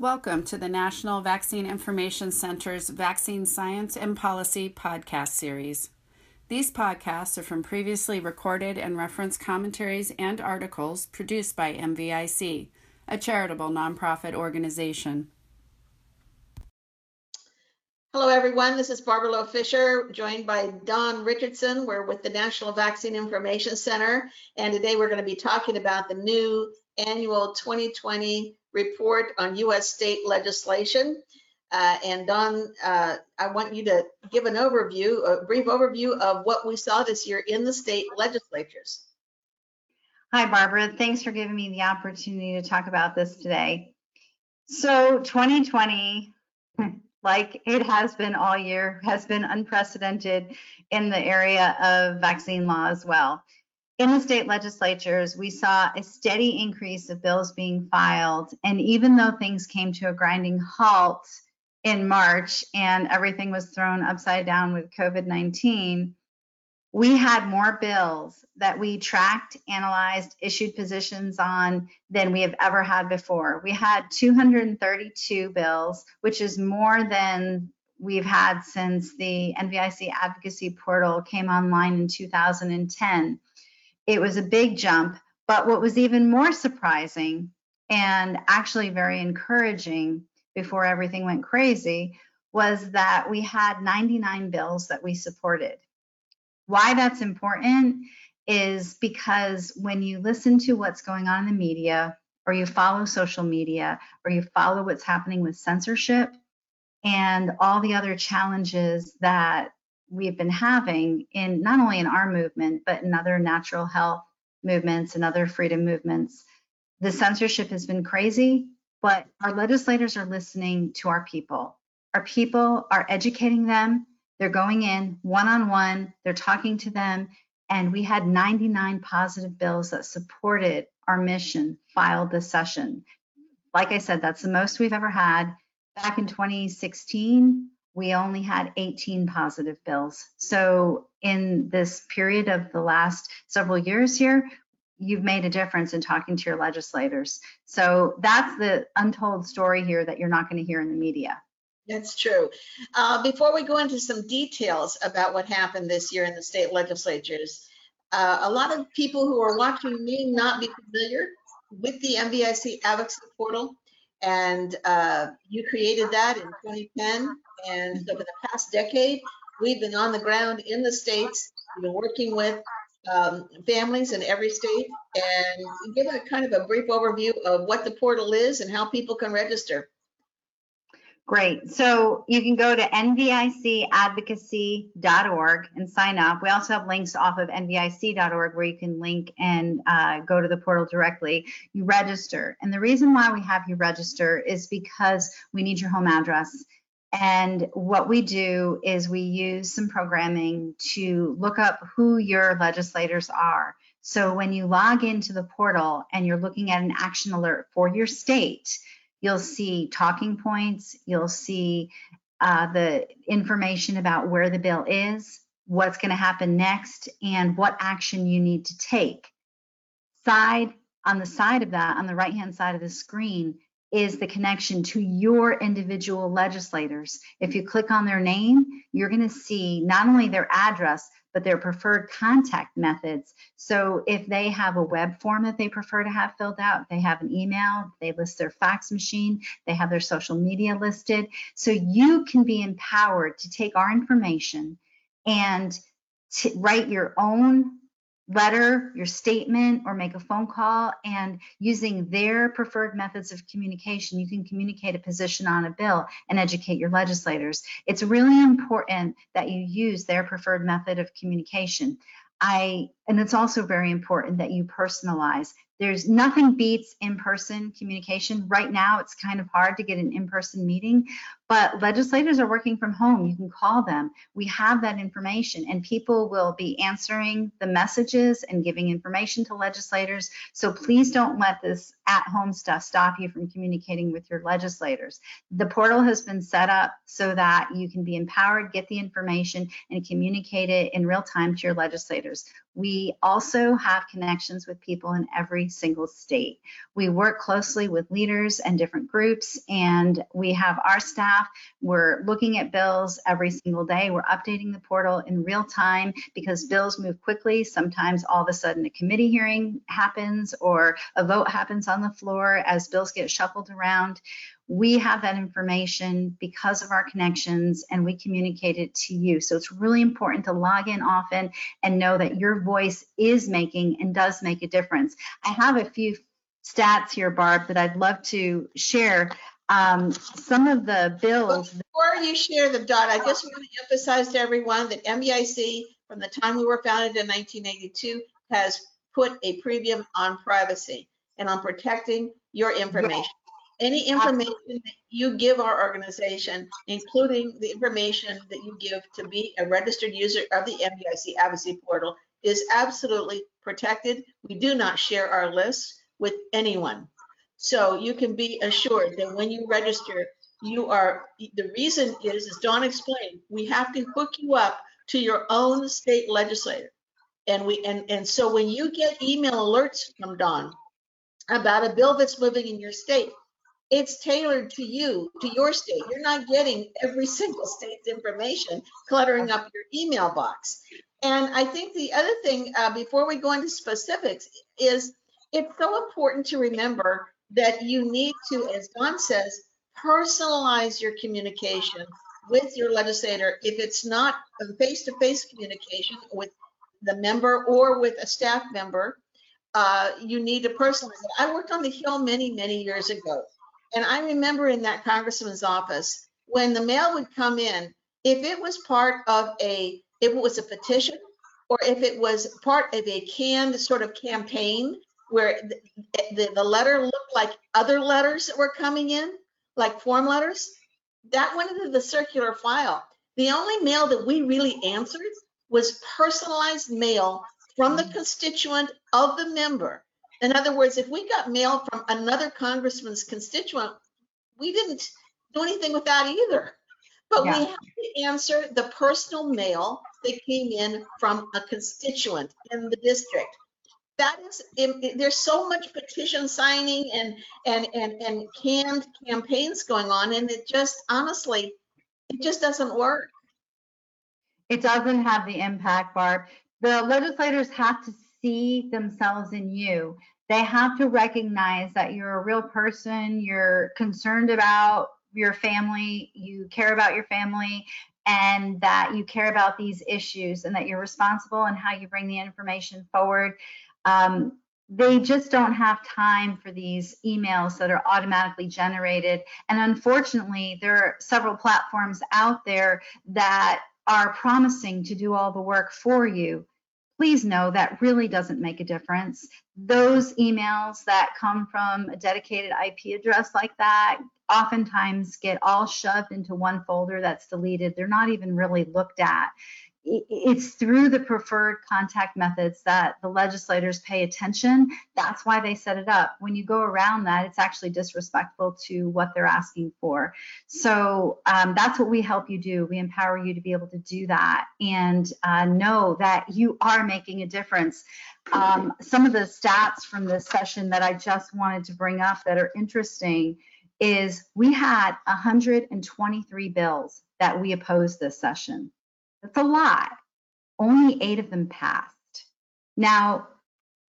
Welcome to the National Vaccine Information Center's Vaccine Science and Policy podcast series. These podcasts are from previously recorded and referenced commentaries and articles produced by NVIC, a charitable nonprofit organization. Hello, everyone. This is Barbara Loe Fisher, joined by Dawn Richardson. We're with the National Vaccine Information Center, and today we're going to be talking about the new annual 2020 report on U.S. state legislation. Uh, and Dawn, uh, I want you to give an overview, a brief overview of what we saw this year in the state legislatures. Hi, Barbara. Thanks for giving me the opportunity to talk about this today. So 2020, like it has been all year, has been unprecedented in the area of vaccine law as well in the state legislatures, we saw a steady increase of bills being filed. And even though things came to a grinding halt in March and everything was thrown upside down with COVID 19, we had more bills that we tracked, analyzed, issued positions on than we have ever had before. We had 232 bills, which is more than we've had since the NVIC advocacy portal came online in 2010 it was a big jump. But what was even more surprising and actually very encouraging before everything went crazy was that we had 99 bills that we supported. Why that's important is because when you listen to what's going on in the media, or you follow social media, or you follow what's happening with censorship and all the other challenges that we've been having in not only in our movement, but in other natural health movements and other freedom movements. The censorship has been crazy, but our legislators are listening to our people. Our people are educating them. They're going in one on one, they're talking to them. And we had 99 positive bills that supported our mission filed this session. Like I said, that's the most we've ever had. Back in 2016, we only had 18 positive bills. So in this period of the last several years here, you've made a difference in talking to your legislators. So that's the untold story here that you're not going to hear in the media. That's true. Uh, before we go into some details about what happened this year in the state legislatures, uh, a lot of people who are watching may not be familiar with the NVIC advocacy portal. And uh, you created that in 2010. And over the past decade, we've been on the ground in the states, working with um, families in every state and give a kind of a brief overview of what the portal is and how people can register. Great. So you can go to nvicadvocacy.org and sign up. We also have links off of nvic.org where you can link and uh, go to the portal directly. You register. And the reason why we have you register is because we need your home address. And what we do is we use some programming to look up who your legislators are. So when you log into the portal and you're looking at an action alert for your state, You'll see talking points. You'll see uh, the information about where the bill is, what's going to happen next, and what action you need to take. Side on the side of that, on the right hand side of the screen, is the connection to your individual legislators. If you click on their name, you're going to see not only their address, but their preferred contact methods. So if they have a web form that they prefer to have filled out, they have an email, they list their fax machine, they have their social media listed. So you can be empowered to take our information and to write your own letter, your statement, or make a phone call. And using their preferred methods of communication, you can communicate a position on a bill and educate your legislators. It's really important that you use their preferred method of communication. I, and it's also very important that you personalize. There's nothing beats in-person communication. Right now, it's kind of hard to get an in-person meeting, but legislators are working from home. You can call them. We have that information and people will be answering the messages and giving information to legislators. So please don't let this at-home stuff stop you from communicating with your legislators. The portal has been set up so that you can be empowered, get the information and communicate it in real time to your legislators. We also have connections with people in every single state. We work closely with leaders and different groups, and we have our staff. We're looking at bills every single day. We're updating the portal in real time because bills move quickly. Sometimes all of a sudden a committee hearing happens or a vote happens on the floor as bills get shuffled around we have that information because of our connections and we communicate it to you. So it's really important to log in often and know that your voice is making and does make a difference. I have a few stats here, Barb, that I'd love to share. Um, some of the bills. Before you share the dot, I just want to emphasize to everyone that NVIC, from the time we were founded in 1982, has put a premium on privacy and on protecting your information any information that you give our organization, including the information that you give to be a registered user of the NVIC advocacy portal, is absolutely protected. We do not share our lists with anyone. So you can be assured that when you register, you are, the reason is, as Dawn explained, we have to hook you up to your own state legislator. And we and, and so when you get email alerts from Dawn about a bill that's moving in your state, it's tailored to you, to your state. You're not getting every single state's information cluttering up your email box. And I think the other thing, uh, before we go into specifics, is it's so important to remember that you need to, as Dawn says, personalize your communication with your legislator. If it's not a face-to-face communication with the member or with a staff member, uh, you need to personalize it. I worked on the Hill many, many years ago. And I remember in that congressman's office, when the mail would come in, if it was part of a, if it was a petition, or if it was part of a canned sort of campaign where the, the, the letter looked like other letters that were coming in, like form letters, that went into the circular file. The only mail that we really answered was personalized mail from the constituent of the member in other words, if we got mail from another congressman's constituent, we didn't do anything with that either. But yeah. we have to answer the personal mail that came in from a constituent in the district. That is, there's so much petition signing and and and and canned campaigns going on, and it just honestly, it just doesn't work. It doesn't have the impact, Barb. The legislators have to see themselves in you. They have to recognize that you're a real person, you're concerned about your family, you care about your family, and that you care about these issues and that you're responsible in how you bring the information forward. Um, they just don't have time for these emails that are automatically generated. And unfortunately, there are several platforms out there that are promising to do all the work for you please know that really doesn't make a difference. Those emails that come from a dedicated IP address like that oftentimes get all shoved into one folder that's deleted. They're not even really looked at it's through the preferred contact methods that the legislators pay attention. That's why they set it up. When you go around that, it's actually disrespectful to what they're asking for. So um, that's what we help you do. We empower you to be able to do that and uh, know that you are making a difference. Um, some of the stats from this session that I just wanted to bring up that are interesting is we had 123 bills that we opposed this session. That's a lot. Only eight of them passed. Now,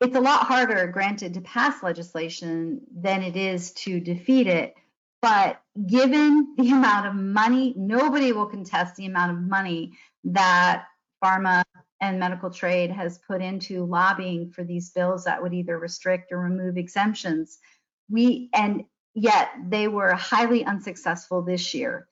it's a lot harder, granted, to pass legislation than it is to defeat it. But given the amount of money, nobody will contest the amount of money that pharma and medical trade has put into lobbying for these bills that would either restrict or remove exemptions. We and yet they were highly unsuccessful this year.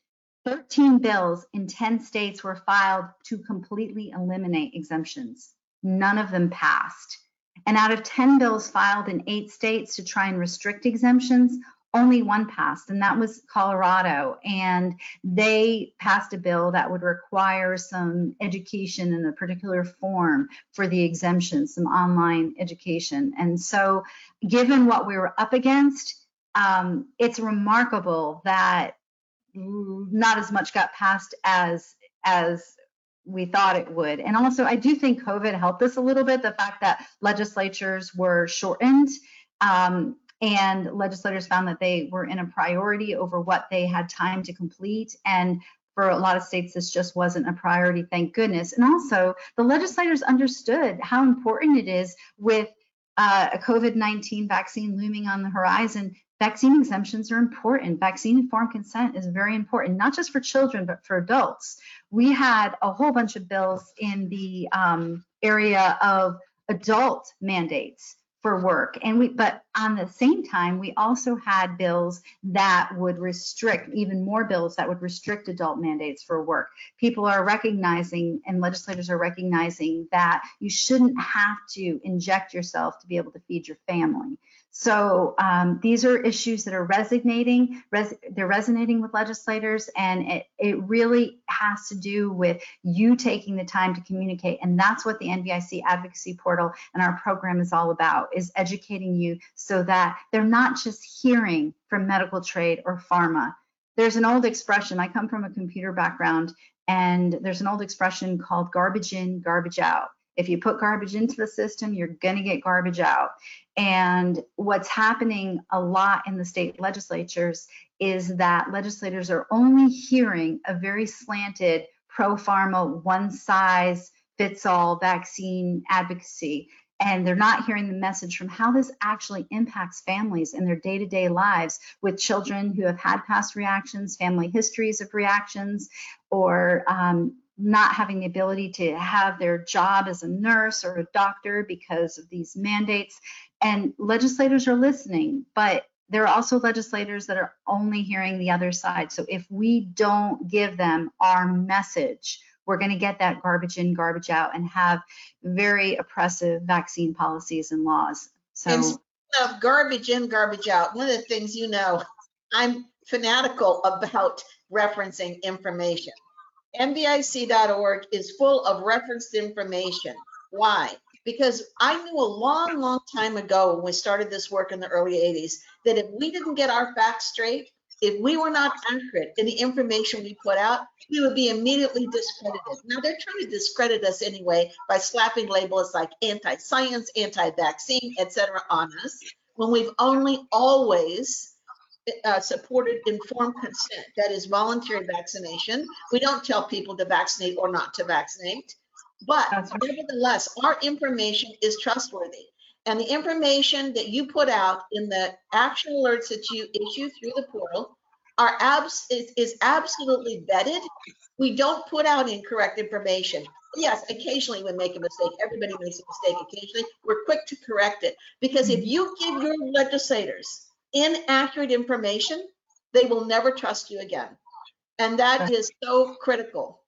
13 bills in 10 states were filed to completely eliminate exemptions. None of them passed. And out of 10 bills filed in eight states to try and restrict exemptions, only one passed, and that was Colorado. And they passed a bill that would require some education in a particular form for the exemption, some online education. And so, given what we were up against, um, it's remarkable that not as much got passed as as we thought it would. And also, I do think COVID helped us a little bit. The fact that legislatures were shortened um, and legislators found that they were in a priority over what they had time to complete. And for a lot of states, this just wasn't a priority, thank goodness. And also, the legislators understood how important it is with uh, a COVID 19 vaccine looming on the horizon. Vaccine exemptions are important. Vaccine informed consent is very important, not just for children, but for adults. We had a whole bunch of bills in the um, area of adult mandates for work and we but on the same time we also had bills that would restrict even more bills that would restrict adult mandates for work people are recognizing and legislators are recognizing that you shouldn't have to inject yourself to be able to feed your family so um, these are issues that are resonating, res- they're resonating with legislators, and it, it really has to do with you taking the time to communicate. And that's what the NVIC advocacy portal and our program is all about, is educating you so that they're not just hearing from medical trade or pharma. There's an old expression, I come from a computer background, and there's an old expression called garbage in, garbage out. If you put garbage into the system, you're going to get garbage out. And what's happening a lot in the state legislatures is that legislators are only hearing a very slanted pro pharma, one size fits all vaccine advocacy. And they're not hearing the message from how this actually impacts families in their day to day lives with children who have had past reactions, family histories of reactions, or um, not having the ability to have their job as a nurse or a doctor because of these mandates. And legislators are listening, but there are also legislators that are only hearing the other side. So if we don't give them our message, we're going to get that garbage in, garbage out, and have very oppressive vaccine policies and laws. So, and of garbage in, garbage out, one of the things you know, I'm fanatical about referencing information. NVIC.org is full of referenced information. Why? Because I knew a long, long time ago when we started this work in the early 80s that if we didn't get our facts straight, if we were not accurate in the information we put out, we would be immediately discredited. Now they're trying to discredit us anyway by slapping labels like anti-science, anti-vaccine, etc. on us when we've only always uh, supported informed consent, that is voluntary vaccination. We don't tell people to vaccinate or not to vaccinate, but right. nevertheless, our information is trustworthy. And the information that you put out in the action alerts that you issue through the portal are abs is, is absolutely vetted. We don't put out incorrect information. Yes, occasionally we make a mistake. Everybody makes a mistake occasionally. We're quick to correct it because if you give your legislators inaccurate information, they will never trust you again. And that is so critical.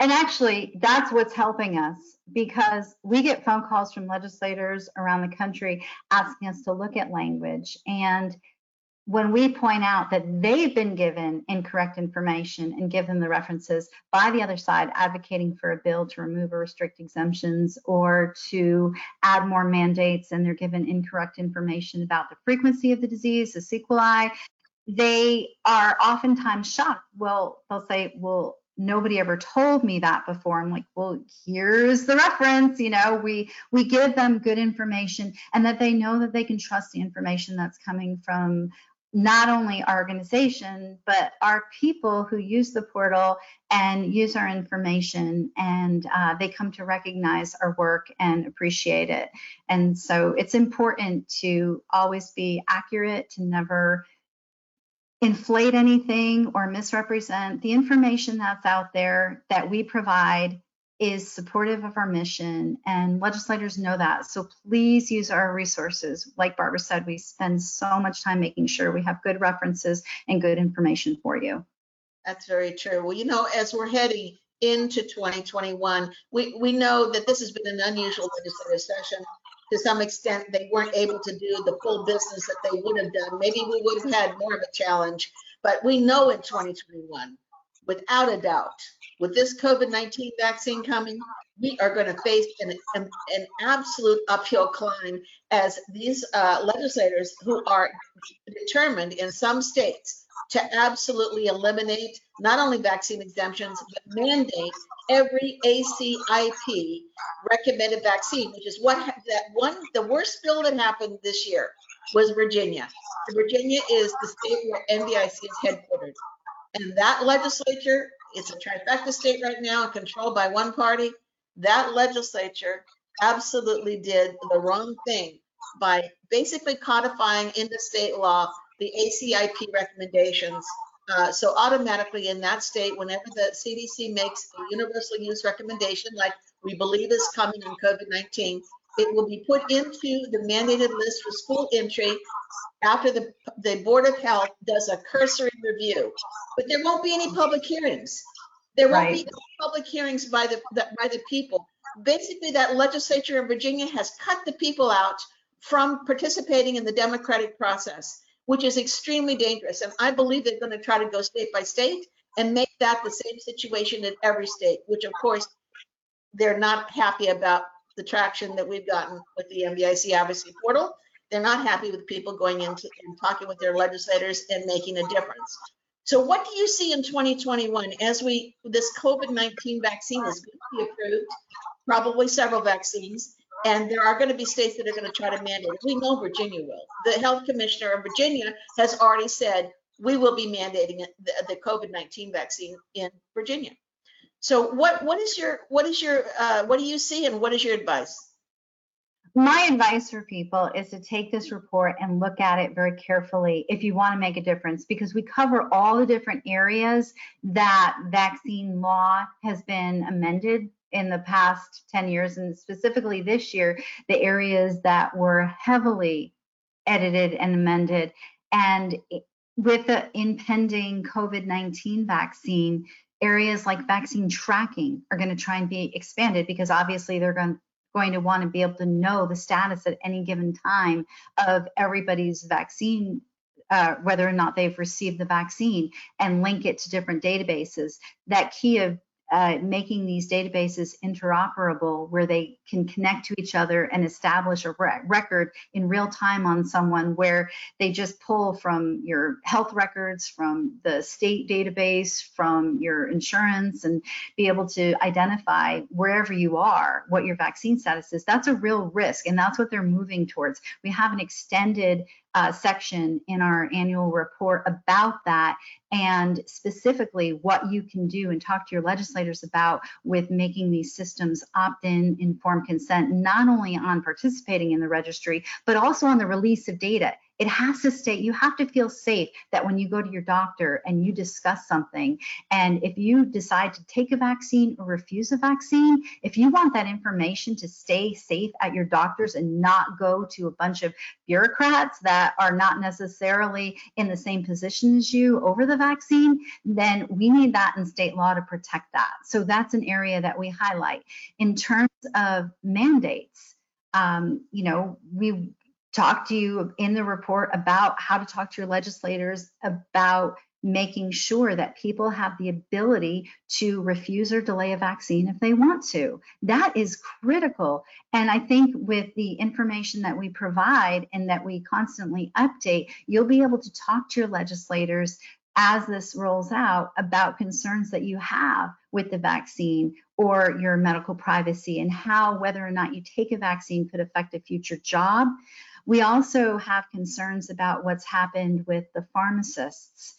and actually, that's what's helping us because we get phone calls from legislators around the country asking us to look at language. And when we point out that they've been given incorrect information and give them the references by the other side advocating for a bill to remove or restrict exemptions or to add more mandates and they're given incorrect information about the frequency of the disease, the sequelae, they are oftentimes shocked. Well, they'll say, well, nobody ever told me that before. I'm like, well, here's the reference. You know, we we give them good information and that they know that they can trust the information that's coming from not only our organization, but our people who use the portal and use our information, and uh, they come to recognize our work and appreciate it. And so it's important to always be accurate, to never inflate anything or misrepresent. The information that's out there that we provide is supportive of our mission and legislators know that. So please use our resources. Like Barbara said, we spend so much time making sure we have good references and good information for you. That's very true. Well, you know, as we're heading into 2021, we, we know that this has been an unusual legislative session. To some extent, they weren't able to do the full business that they would have done. Maybe we would have had more of a challenge, but we know in 2021, without a doubt, with this COVID-19 vaccine coming, we are going to face an, an, an, absolute uphill climb as these uh, legislators who are determined in some states to absolutely eliminate not only vaccine exemptions, but mandate every ACIP recommended vaccine, which is what that one, the worst bill that happened this year was Virginia. Virginia is the state where NVIC is headquartered. And that legislature, it's a trifecta state right now, controlled by one party. That legislature absolutely did the wrong thing by basically codifying into state law the ACIP recommendations. Uh, so automatically in that state, whenever the CDC makes a universal use recommendation, like we believe is coming in COVID-19, it will be put into the mandated list for school entry after the, the Board of Health does a cursory review. But there won't be any public hearings. There won't right. be public hearings by the, the by the people. Basically, that legislature in Virginia has cut the people out from participating in the democratic process, which is extremely dangerous. And I believe they're going to try to go state by state and make that the same situation in every state, which of course they're not happy about the traction that we've gotten with the NVIC advocacy portal. They're not happy with people going into and talking with their legislators and making a difference. So what do you see in 2021 as we this COVID-19 vaccine is going to be approved, probably several vaccines, and there are going to be states that are going to try to mandate. We know Virginia will. The health commissioner of Virginia has already said we will be mandating the, the COVID-19 vaccine in Virginia. So what what is your what is your uh, what do you see and what is your advice? My advice for people is to take this report and look at it very carefully if you want to make a difference because we cover all the different areas that vaccine law has been amended in the past 10 years and specifically this year the areas that were heavily edited and amended and with the impending COVID-19 vaccine areas like vaccine tracking are going to try and be expanded because obviously they're going, going to want to be able to know the status at any given time of everybody's vaccine uh, whether or not they've received the vaccine and link it to different databases. That key of uh, making these databases interoperable where they can connect to each other and establish a re record in real time on someone where they just pull from your health records, from the state database, from your insurance, and be able to identify wherever you are what your vaccine status is. That's a real risk, and that's what they're moving towards. We have an extended uh, section in our annual report about that and specifically what you can do and talk to your legislators about with making these systems opt-in informed consent not only on participating in the registry but also on the release of data. It has to stay, you have to feel safe that when you go to your doctor and you discuss something, and if you decide to take a vaccine or refuse a vaccine, if you want that information to stay safe at your doctor's and not go to a bunch of bureaucrats that are not necessarily in the same position as you over the vaccine, then we need that in state law to protect that. So that's an area that we highlight. In terms of mandates, um, you know, we talked to you in the report about how to talk to your legislators about making sure that people have the ability to refuse or delay a vaccine if they want to. That is critical. And I think with the information that we provide and that we constantly update, you'll be able to talk to your legislators as this rolls out about concerns that you have with the vaccine or your medical privacy and how whether or not you take a vaccine could affect a future job we also have concerns about what's happened with the pharmacists.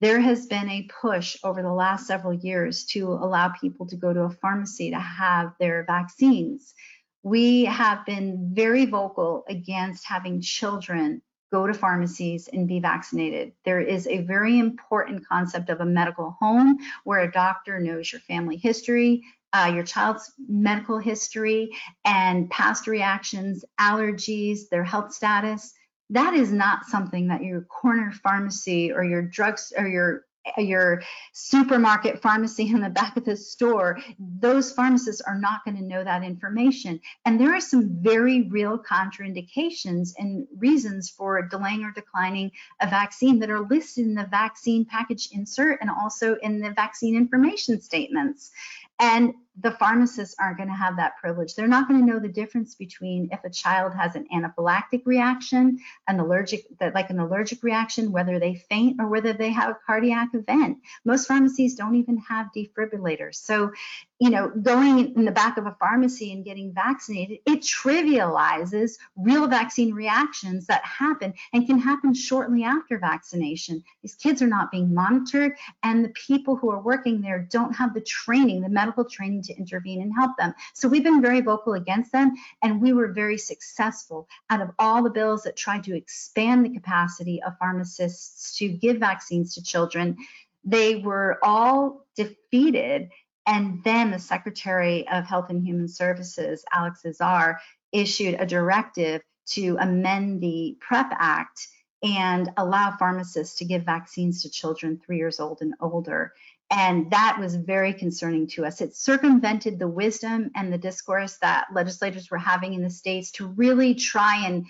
There has been a push over the last several years to allow people to go to a pharmacy to have their vaccines. We have been very vocal against having children go to pharmacies and be vaccinated. There is a very important concept of a medical home where a doctor knows your family history, uh, your child's medical history and past reactions, allergies, their health status. That is not something that your corner pharmacy or your drugs or your your supermarket pharmacy in the back of the store, those pharmacists are not going to know that information. And there are some very real contraindications and reasons for delaying or declining a vaccine that are listed in the vaccine package insert and also in the vaccine information statements. And the pharmacists aren't going to have that privilege. They're not going to know the difference between if a child has an anaphylactic reaction, an allergic, like an allergic reaction, whether they faint or whether they have a cardiac event. Most pharmacies don't even have defibrillators. So, you know, going in the back of a pharmacy and getting vaccinated, it trivializes real vaccine reactions that happen and can happen shortly after vaccination. These kids are not being monitored, and the people who are working there don't have the training, the medical training to intervene and help them. So we've been very vocal against them, and we were very successful. Out of all the bills that tried to expand the capacity of pharmacists to give vaccines to children, they were all defeated. And then the Secretary of Health and Human Services, Alex Azar, issued a directive to amend the PREP Act and allow pharmacists to give vaccines to children three years old and older. And that was very concerning to us. It circumvented the wisdom and the discourse that legislators were having in the states to really try and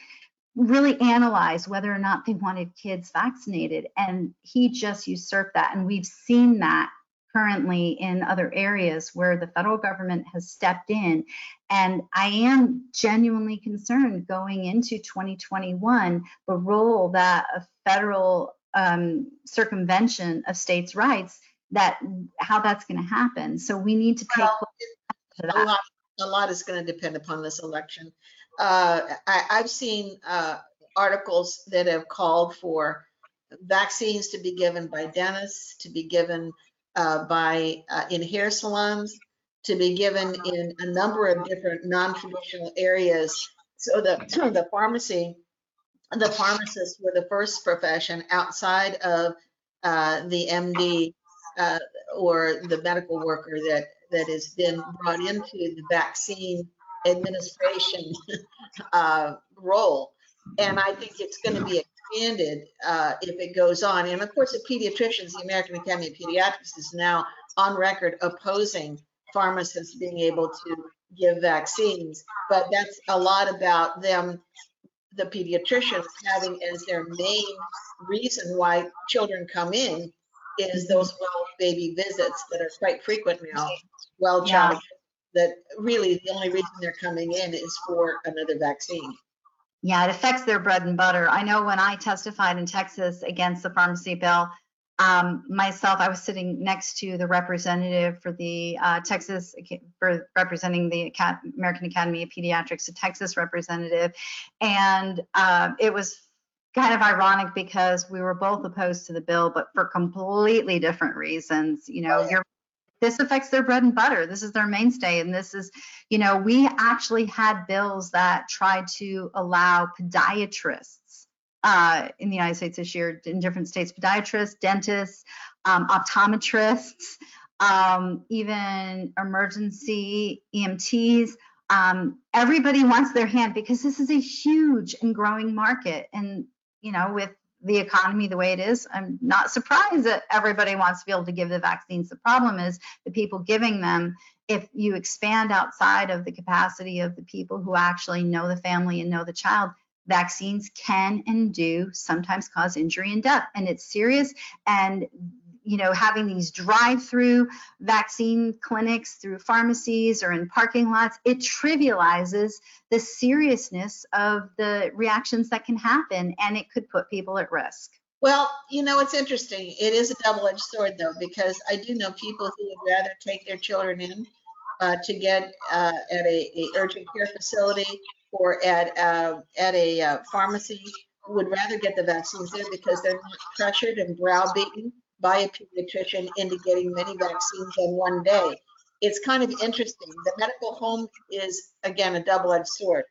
really analyze whether or not they wanted kids vaccinated. And he just usurped that. And we've seen that currently in other areas where the federal government has stepped in. And I am genuinely concerned going into 2021, the role that a federal um, circumvention of states' rights, that how that's going to happen. So we need to pay Well, A lot, a lot is going to depend upon this election. Uh, I, I've seen uh, articles that have called for vaccines to be given by dentists, to be given uh, by uh, in hair salons, to be given in a number of different non-traditional areas. So the the pharmacy, the pharmacists were the first profession outside of uh, the MD uh, or the medical worker that that has been brought into the vaccine administration uh, role. And I think it's going to be expanded uh, if it goes on. And of course, the pediatricians, the American Academy of Pediatrics is now on record opposing pharmacists being able to give vaccines. But that's a lot about them, the pediatricians having as their main reason why children come in is those well baby visits that are quite frequent now, well Yeah. child that really the only reason they're coming in is for another vaccine. Yeah, it affects their bread and butter. I know when I testified in Texas against the pharmacy bill, um, myself, I was sitting next to the representative for the uh, Texas, for representing the Acad- American Academy of Pediatrics, a Texas representative. And uh, it was kind of ironic because we were both opposed to the bill, but for completely different reasons. You know, Oh, yeah. this affects their bread and butter. This is their mainstay. And this is, you know, we actually had bills that tried to allow podiatrists uh, in the United States this year, in different states, podiatrists, dentists, um, optometrists, um, even emergency EMTs. Um, everybody wants their hand because this is a huge and growing market. And, you know, with the economy the way it is, I'm not surprised that everybody wants to be able to give the vaccines. The problem is the people giving them, if you expand outside of the capacity of the people who actually know the family and know the child, vaccines can and do sometimes cause injury and death. And it's serious. And you know, having these drive-through vaccine clinics through pharmacies or in parking lots, it trivializes the seriousness of the reactions that can happen and it could put people at risk. Well, you know, it's interesting. It is a double-edged sword, though, because I do know people who would rather take their children in uh, to get uh, at a, a urgent care facility or at uh, at a uh, pharmacy would rather get the vaccines there because they're not pressured and browbeaten by a pediatrician into getting many vaccines in one day. It's kind of interesting. The medical home is again a double-edged sword.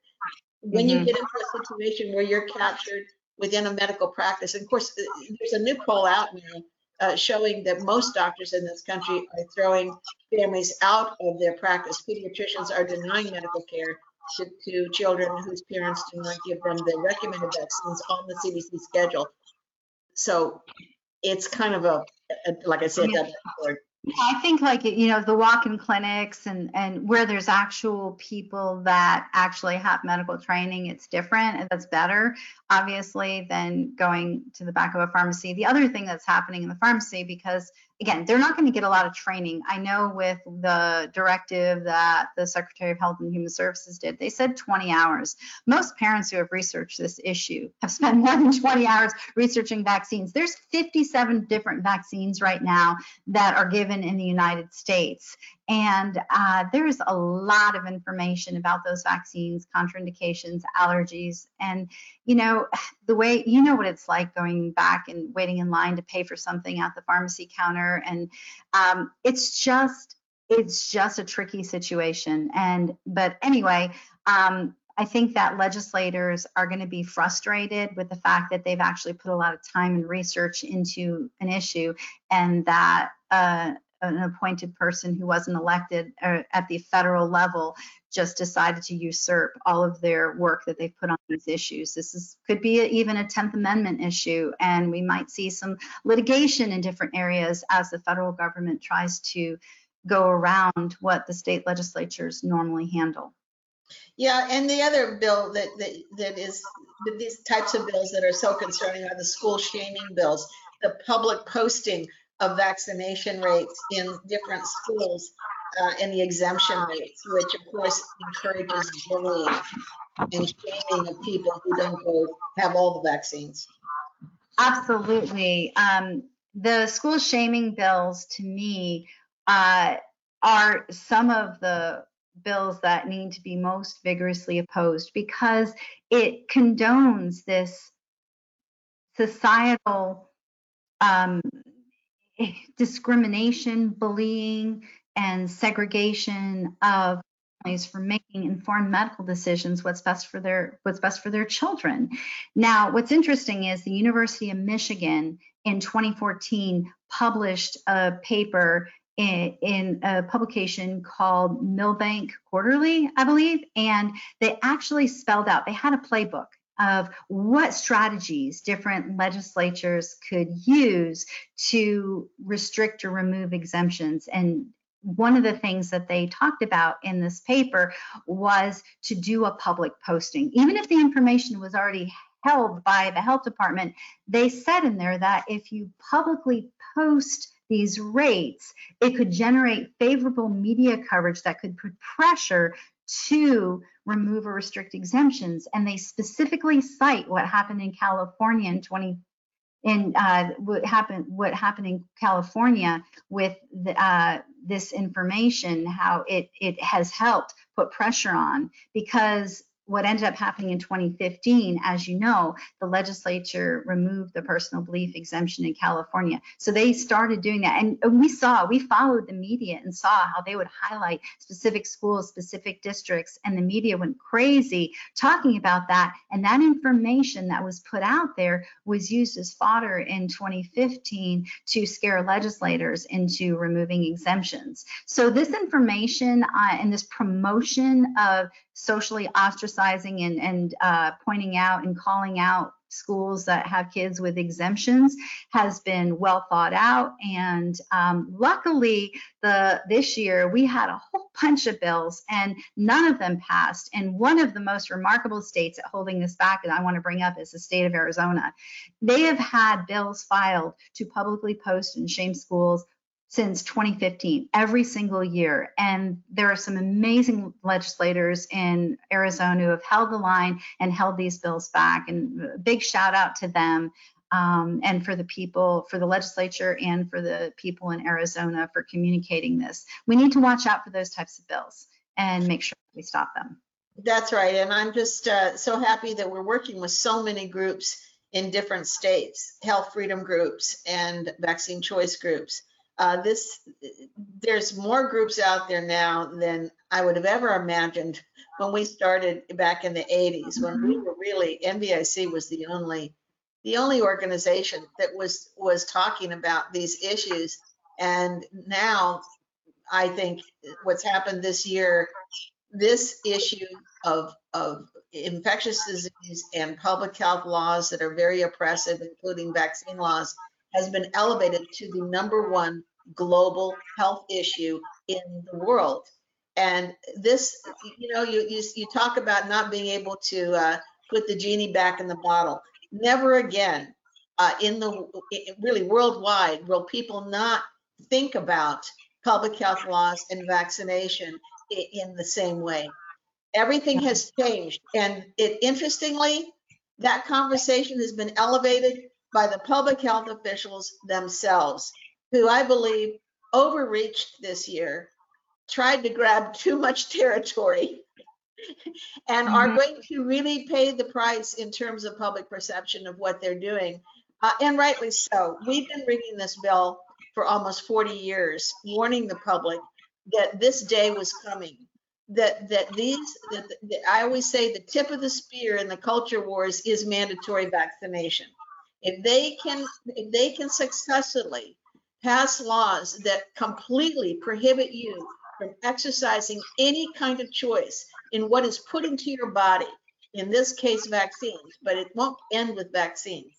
When you Mhm. get into a situation where you're captured within a medical practice. And of course, there's a new poll out now uh, showing that most doctors in this country are throwing families out of their practice. Pediatricians are denying medical care to, to children whose parents do not give them the recommended vaccines on the CDC schedule. So it's kind of a, a like I said, Yeah. I think like you know the walk-in clinics and and where there's actual people that actually have medical training, it's different and that's better, obviously, than going to the back of a pharmacy. The other thing that's happening in the pharmacy because again, they're not going to get a lot of training. I know with the directive that the Secretary of Health and Human Services did, they said 20 hours. Most parents who have researched this issue have spent more than 20 hours researching vaccines. There's 57 different vaccines right now that are given in the United States. And uh, there's a lot of information about those vaccines, contraindications, allergies. And, you know, the way, you know what it's like going back and waiting in line to pay for something at the pharmacy counter. And um, it's just, it's just a tricky situation. And, but anyway, um, I think that legislators are going to be frustrated with the fact that they've actually put a lot of time and research into an issue and that uh, an appointed person who wasn't elected uh, at the federal level just decided to usurp all of their work that they've put on these issues. This is could be a, even a 10th Amendment issue, and we might see some litigation in different areas as the federal government tries to go around what the state legislatures normally handle. Yeah, and the other bill that that, that is these types of bills that are so concerning are the school shaming bills, the public posting of vaccination rates in different schools uh, and the exemption rates, which of course encourages bullying and shaming of people who don't go have all the vaccines. Absolutely. Um, the school shaming bills, to me, uh, are some of the bills that need to be most vigorously opposed because it condones this societal um, discrimination, bullying, and segregation of families for making informed medical decisions what's best for their what's best for their children. Now, what's interesting is the University of Michigan in 2014 published a paper in, in, a publication called Milbank Quarterly, I believe, and they actually spelled out, they had a playbook of what strategies different legislatures could use to restrict or remove exemptions. And one of the things that they talked about in this paper was to do a public posting. Even if the information was already held by the health department, they said in there that if you publicly post these rates, it could generate favorable media coverage that could put pressure to remove or restrict exemptions. And they specifically cite what happened in California in 20 in uh, what happened what happened in California with the, uh, this information, how it it has helped put pressure on because what ended up happening in 2015, as you know, the legislature removed the personal belief exemption in California. So they started doing that. And we saw, we followed the media and saw how they would highlight specific schools, specific districts, and the media went crazy talking about that. And that information that was put out there was used as fodder in 2015 to scare legislators into removing exemptions. So this information uh, and this promotion of socially ostracizing and, and uh, pointing out and calling out schools that have kids with exemptions has been well thought out. And um, luckily the this year we had a whole bunch of bills and none of them passed. And one of the most remarkable states at holding this back that i want to bring up is the state of arizona. They have had bills filed to publicly post and shame schools since 2015, every single year. And there are some amazing legislators in Arizona who have held the line and held these bills back. And a big shout out to them um, and for the people, for the legislature and for the people in Arizona for communicating this. We need to watch out for those types of bills and make sure we stop them. That's right. And I'm just uh, so happy that we're working with so many groups in different states, health freedom groups and vaccine choice groups uh, this there's more groups out there now than I would have ever imagined when we started back in the 80s when we were really NVIC was the only the only organization that was was talking about these issues. And now I think what's happened this year this issue of of infectious disease and public health laws that are very oppressive including vaccine laws has been elevated to the number one global health issue in the world. And this, you know, you, you, you talk about not being able to uh, put the genie back in the bottle. Never again uh, in the really worldwide will people not think about public health laws and vaccination in, in the same way. Everything has changed. And it interestingly, that conversation has been elevated by the public health officials themselves, who I believe overreached this year tried to grab too much territory and mm-hmm. are going to really pay the price in terms of public perception of what they're doing. Uh, and rightly so. We've been ringing this bell for almost 40 years, warning the public that this day was coming. That that these that, that I always say the tip of the spear in the culture wars is mandatory vaccination. If they can if they can successfully pass laws that completely prohibit you from exercising any kind of choice in what is put into your body, in this case, vaccines, but it won't end with vaccines,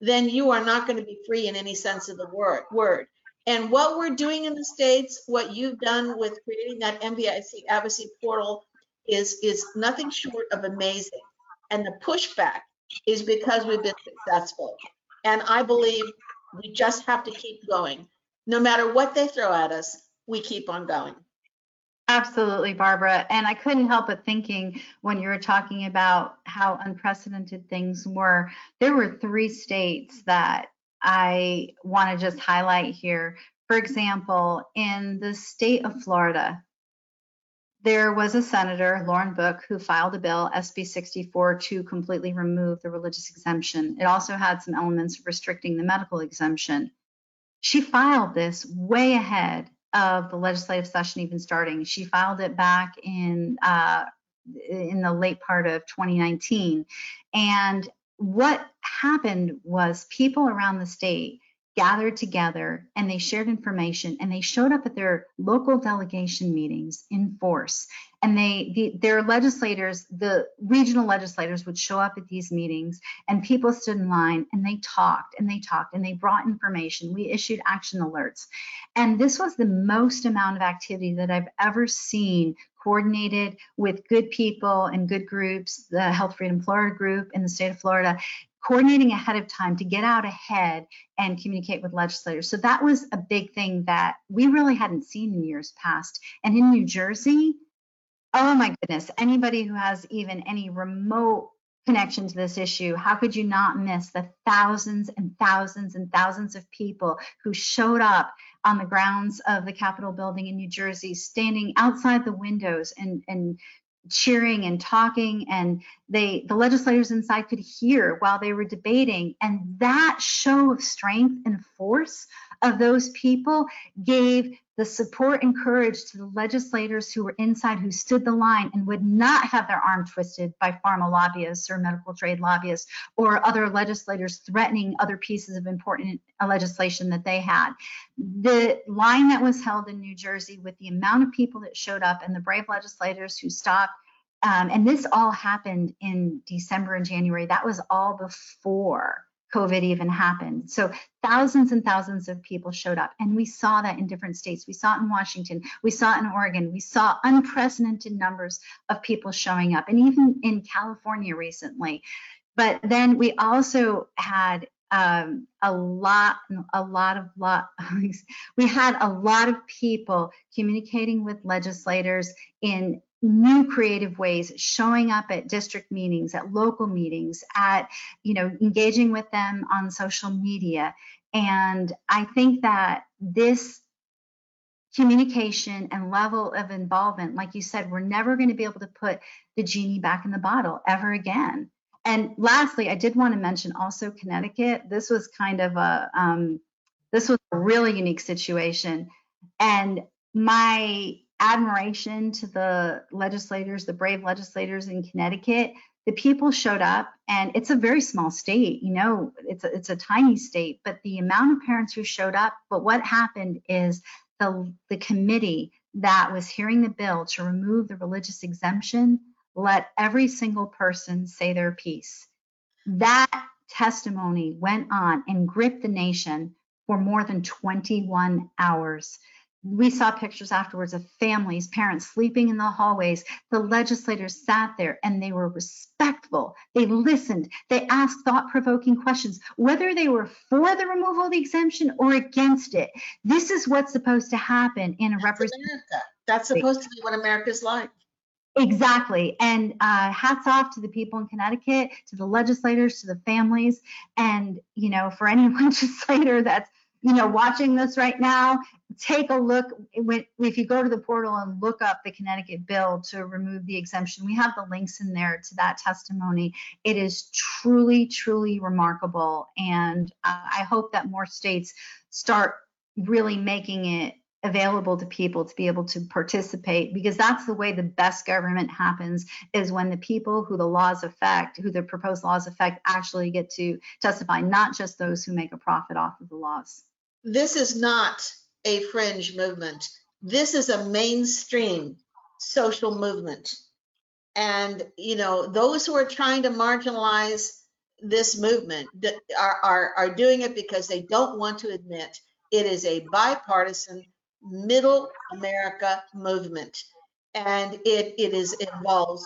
then you are not going to be free in any sense of the word. word. And what we're doing in the States, what you've done with creating that NVIC advocacy portal is, is nothing short of amazing. And the pushback is because we've been successful. And I believe we just have to keep going. No matter what they throw at us, we keep on going. Absolutely, Barbara. And I couldn't help but thinking when you were talking about how unprecedented things were, there were three states that I want to just highlight here. For example, in the state of Florida, there was a senator, Lauren Book, who filed a bill, SB 64, to completely remove the religious exemption. It also had some elements restricting the medical exemption. She filed this way ahead of the legislative session even starting. She filed it back in uh, in the late part of 2019, and what happened was people around the state gathered together and they shared information and they showed up at their local delegation meetings in force. And they the, their legislators the regional legislators would show up at these meetings and people stood in line and they talked and they talked and they brought information. We issued action alerts. And this was the most amount of activity that i've ever seen coordinated with good people and good groups the health freedom florida group in the state of florida coordinating ahead of time to get out ahead and communicate with legislators. So that was a big thing that we really hadn't seen in years past. And in New Jersey, oh my goodness, anybody who has even any remote connection to this issue, how could you not miss the thousands and thousands and thousands of people who showed up on the grounds of the Capitol building in New Jersey, standing outside the windows and, and cheering and talking and they the legislators inside could hear while they were debating and that show of strength and force of those people gave the support and courage to the legislators who were inside who stood the line and would not have their arm twisted by pharma lobbyists or medical trade lobbyists or other legislators threatening other pieces of important legislation that they had. The line that was held in New Jersey with the amount of people that showed up and the brave legislators who stopped um, and this all happened in December and January. That was all before COVID even happened. So thousands and thousands of people showed up, and we saw that in different states. We saw it in Washington, we saw it in Oregon, we saw unprecedented numbers of people showing up, and even in California recently. But then we also had um, a lot, a lot of lot. we had a lot of people communicating with legislators in new creative ways showing up at district meetings at local meetings at you know engaging with them on social media. And i think that this communication and level of involvement like you said we're never going to be able to put the genie back in the bottle ever again. And lastly i did want to mention also connecticut. This was kind of a um, this was a really unique situation. And my admiration to the legislators, the brave legislators in Connecticut. The people showed up, and it's a very small state. You know, it's a, it's a tiny state, but the amount of parents who showed up. But what happened is the the committee that was hearing the bill to remove the religious exemption let every single person say their piece. That testimony went on and gripped the nation for more than 21 hours. We saw pictures afterwards of families, parents sleeping in the hallways. The legislators sat there and they were respectful. They listened. They asked thought provoking questions, whether they were for the removal of the exemption or against it. This is what's supposed to happen in a representative. That's supposed to be what America's like. Exactly. And uh, hats off to the people in Connecticut, to the legislators, to the families. And, you know, for any legislator that's, you know, watching this right now, take a look. When, if you go to the portal and look up the Connecticut bill to remove the exemption, we have the links in there to that testimony. It is truly, truly remarkable. And uh, I hope that more states start really making it available to people to be able to participate because that's the way the best government happens is when the people who the laws affect who the proposed laws affect actually get to testify not just those who make a profit off of the laws This is not a fringe movement. This is a mainstream social movement. And, you know, those who are trying to marginalize this movement are, are, are doing it because they don't want to admit it is a bipartisan middle America movement. And it, it is involves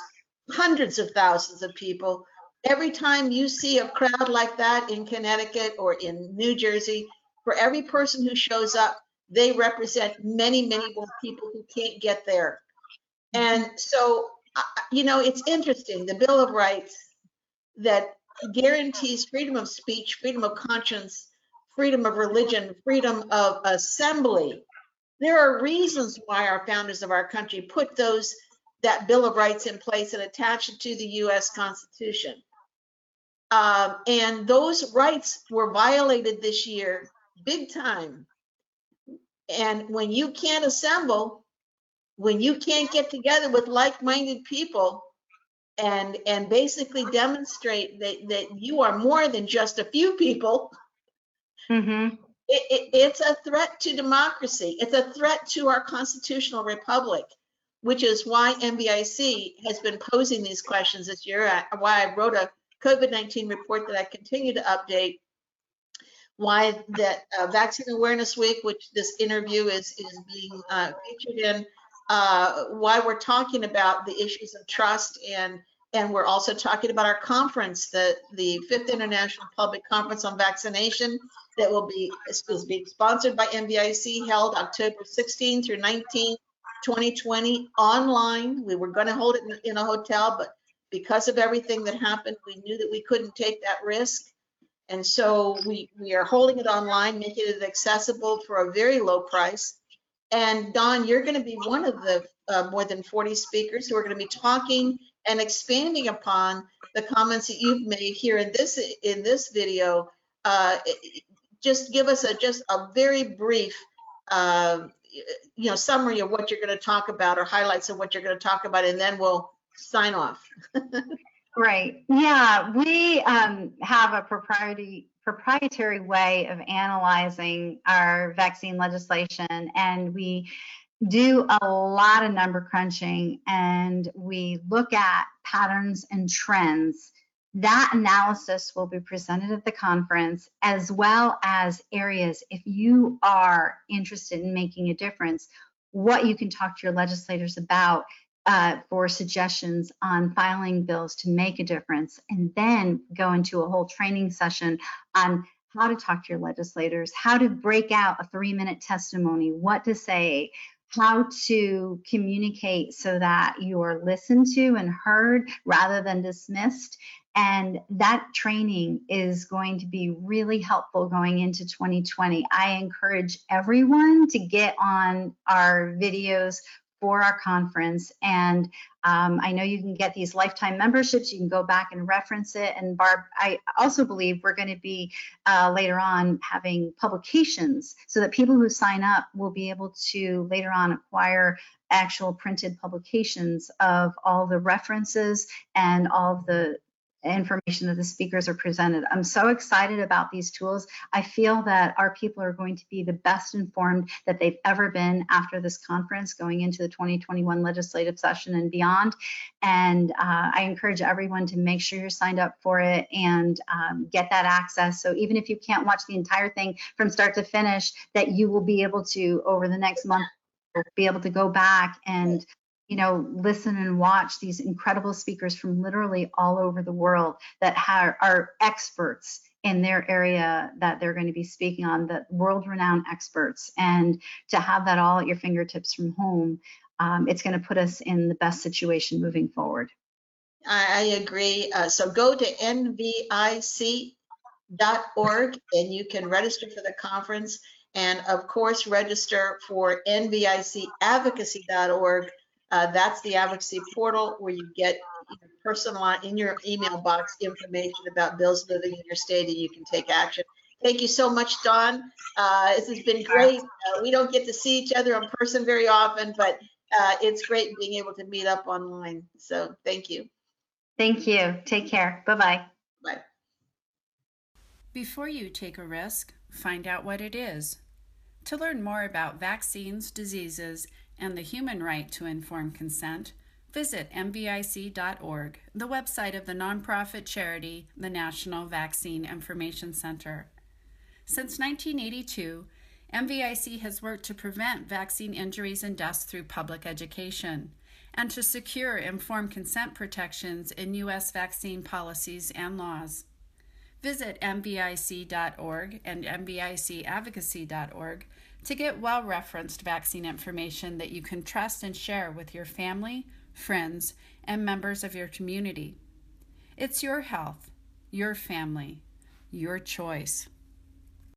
hundreds of thousands of people. Every time you see a crowd like that in Connecticut or in New Jersey, for every person who shows up, they represent many, many more people who can't get there. And so, you know, it's interesting, the Bill of Rights that guarantees freedom of speech, freedom of conscience, freedom of religion, freedom of assembly. There are reasons why our founders of our country put those, that Bill of Rights in place and attached it to the US Constitution. Um, and those rights were violated this year, big time. And when you can't assemble, when you can't get together with like-minded people and and basically demonstrate that that you are more than just a few people, mm-hmm. it, it, it's a threat to democracy. It's a threat to our constitutional republic, which is why NVIC has been posing these questions this year. Why I wrote a COVID-19 report that I continue to update. Why that uh, Vaccine Awareness Week, which this interview is is being uh, featured in. Uh, why we're talking about the issues of trust and and we're also talking about our conference, the the Fifth International Public Conference on Vaccination that will be is being sponsored by NVIC, held October 16 through 19, 2020, online. We were going to hold it in, in a hotel, but because of everything that happened, we knew that we couldn't take that risk. And so we, we are holding it online, making it accessible for a very low price. And Dawn, you're going to be one of the uh, more than 40 speakers who are going to be talking and expanding upon the comments that you've made here in this in this video. Uh, just give us a just a very brief, uh, you know, summary of what you're going to talk about or highlights of what you're going to talk about, and then we'll sign off. Right. Yeah, we um, have a proprietary proprietary way of analyzing our vaccine legislation, and we do a lot of number crunching, and we look at patterns and trends. That analysis will be presented at the conference, as well as areas if you are interested in making a difference, what you can talk to your legislators about uh, for suggestions on filing bills to make a difference, and then go into a whole training session on how to talk to your legislators, how to break out a three minute testimony, what to say, how to communicate so that you are listened to and heard rather than dismissed. And that training is going to be really helpful going into 2020. I encourage everyone to get on our videos for our conference. And um, I know you can get these lifetime memberships. You can go back and reference it. And Barb, I also believe we're going to be uh, later on having publications so that people who sign up will be able to later on acquire actual printed publications of all the references and all the information that the speakers are presented. I'm so excited about these tools. I feel that our people are going to be the best informed that they've ever been after this conference going into the 2021 legislative session and beyond. And uh, I encourage everyone to make sure you're signed up for it and um, get that access. So even if you can't watch the entire thing from start to finish, that you will be able to over the next month be able to go back and you know, listen and watch these incredible speakers from literally all over the world that are experts in their area that they're going to be speaking on, the world renowned experts. And to have that all at your fingertips from home, um, it's going to put us in the best situation moving forward. I, I agree. Uh, so go to nvic.org and you can register for the conference. And of course, register for nvicadvocacy.org uh, that's the advocacy portal where you get personal in your email box information about bills living in your state and you can take action. Thank you so much, Dawn. Uh, this has been great. Uh, we don't get to see each other in person very often, but uh, it's great being able to meet up online. So thank you. Thank you. Take care. Bye-bye. Bye. Before you take a risk, find out what it is. To learn more about vaccines, diseases, and the human right to informed consent, visit nvic.org, the website of the nonprofit charity, the National Vaccine Information Center. Since 1982, NVIC has worked to prevent vaccine injuries and deaths through public education and to secure informed consent protections in U.S. vaccine policies and laws. Visit nvic.org and nvicadvocacy.org to get well referenced vaccine information that you can trust and share with your family, friends, and members of your community. It's your health, your family, your choice.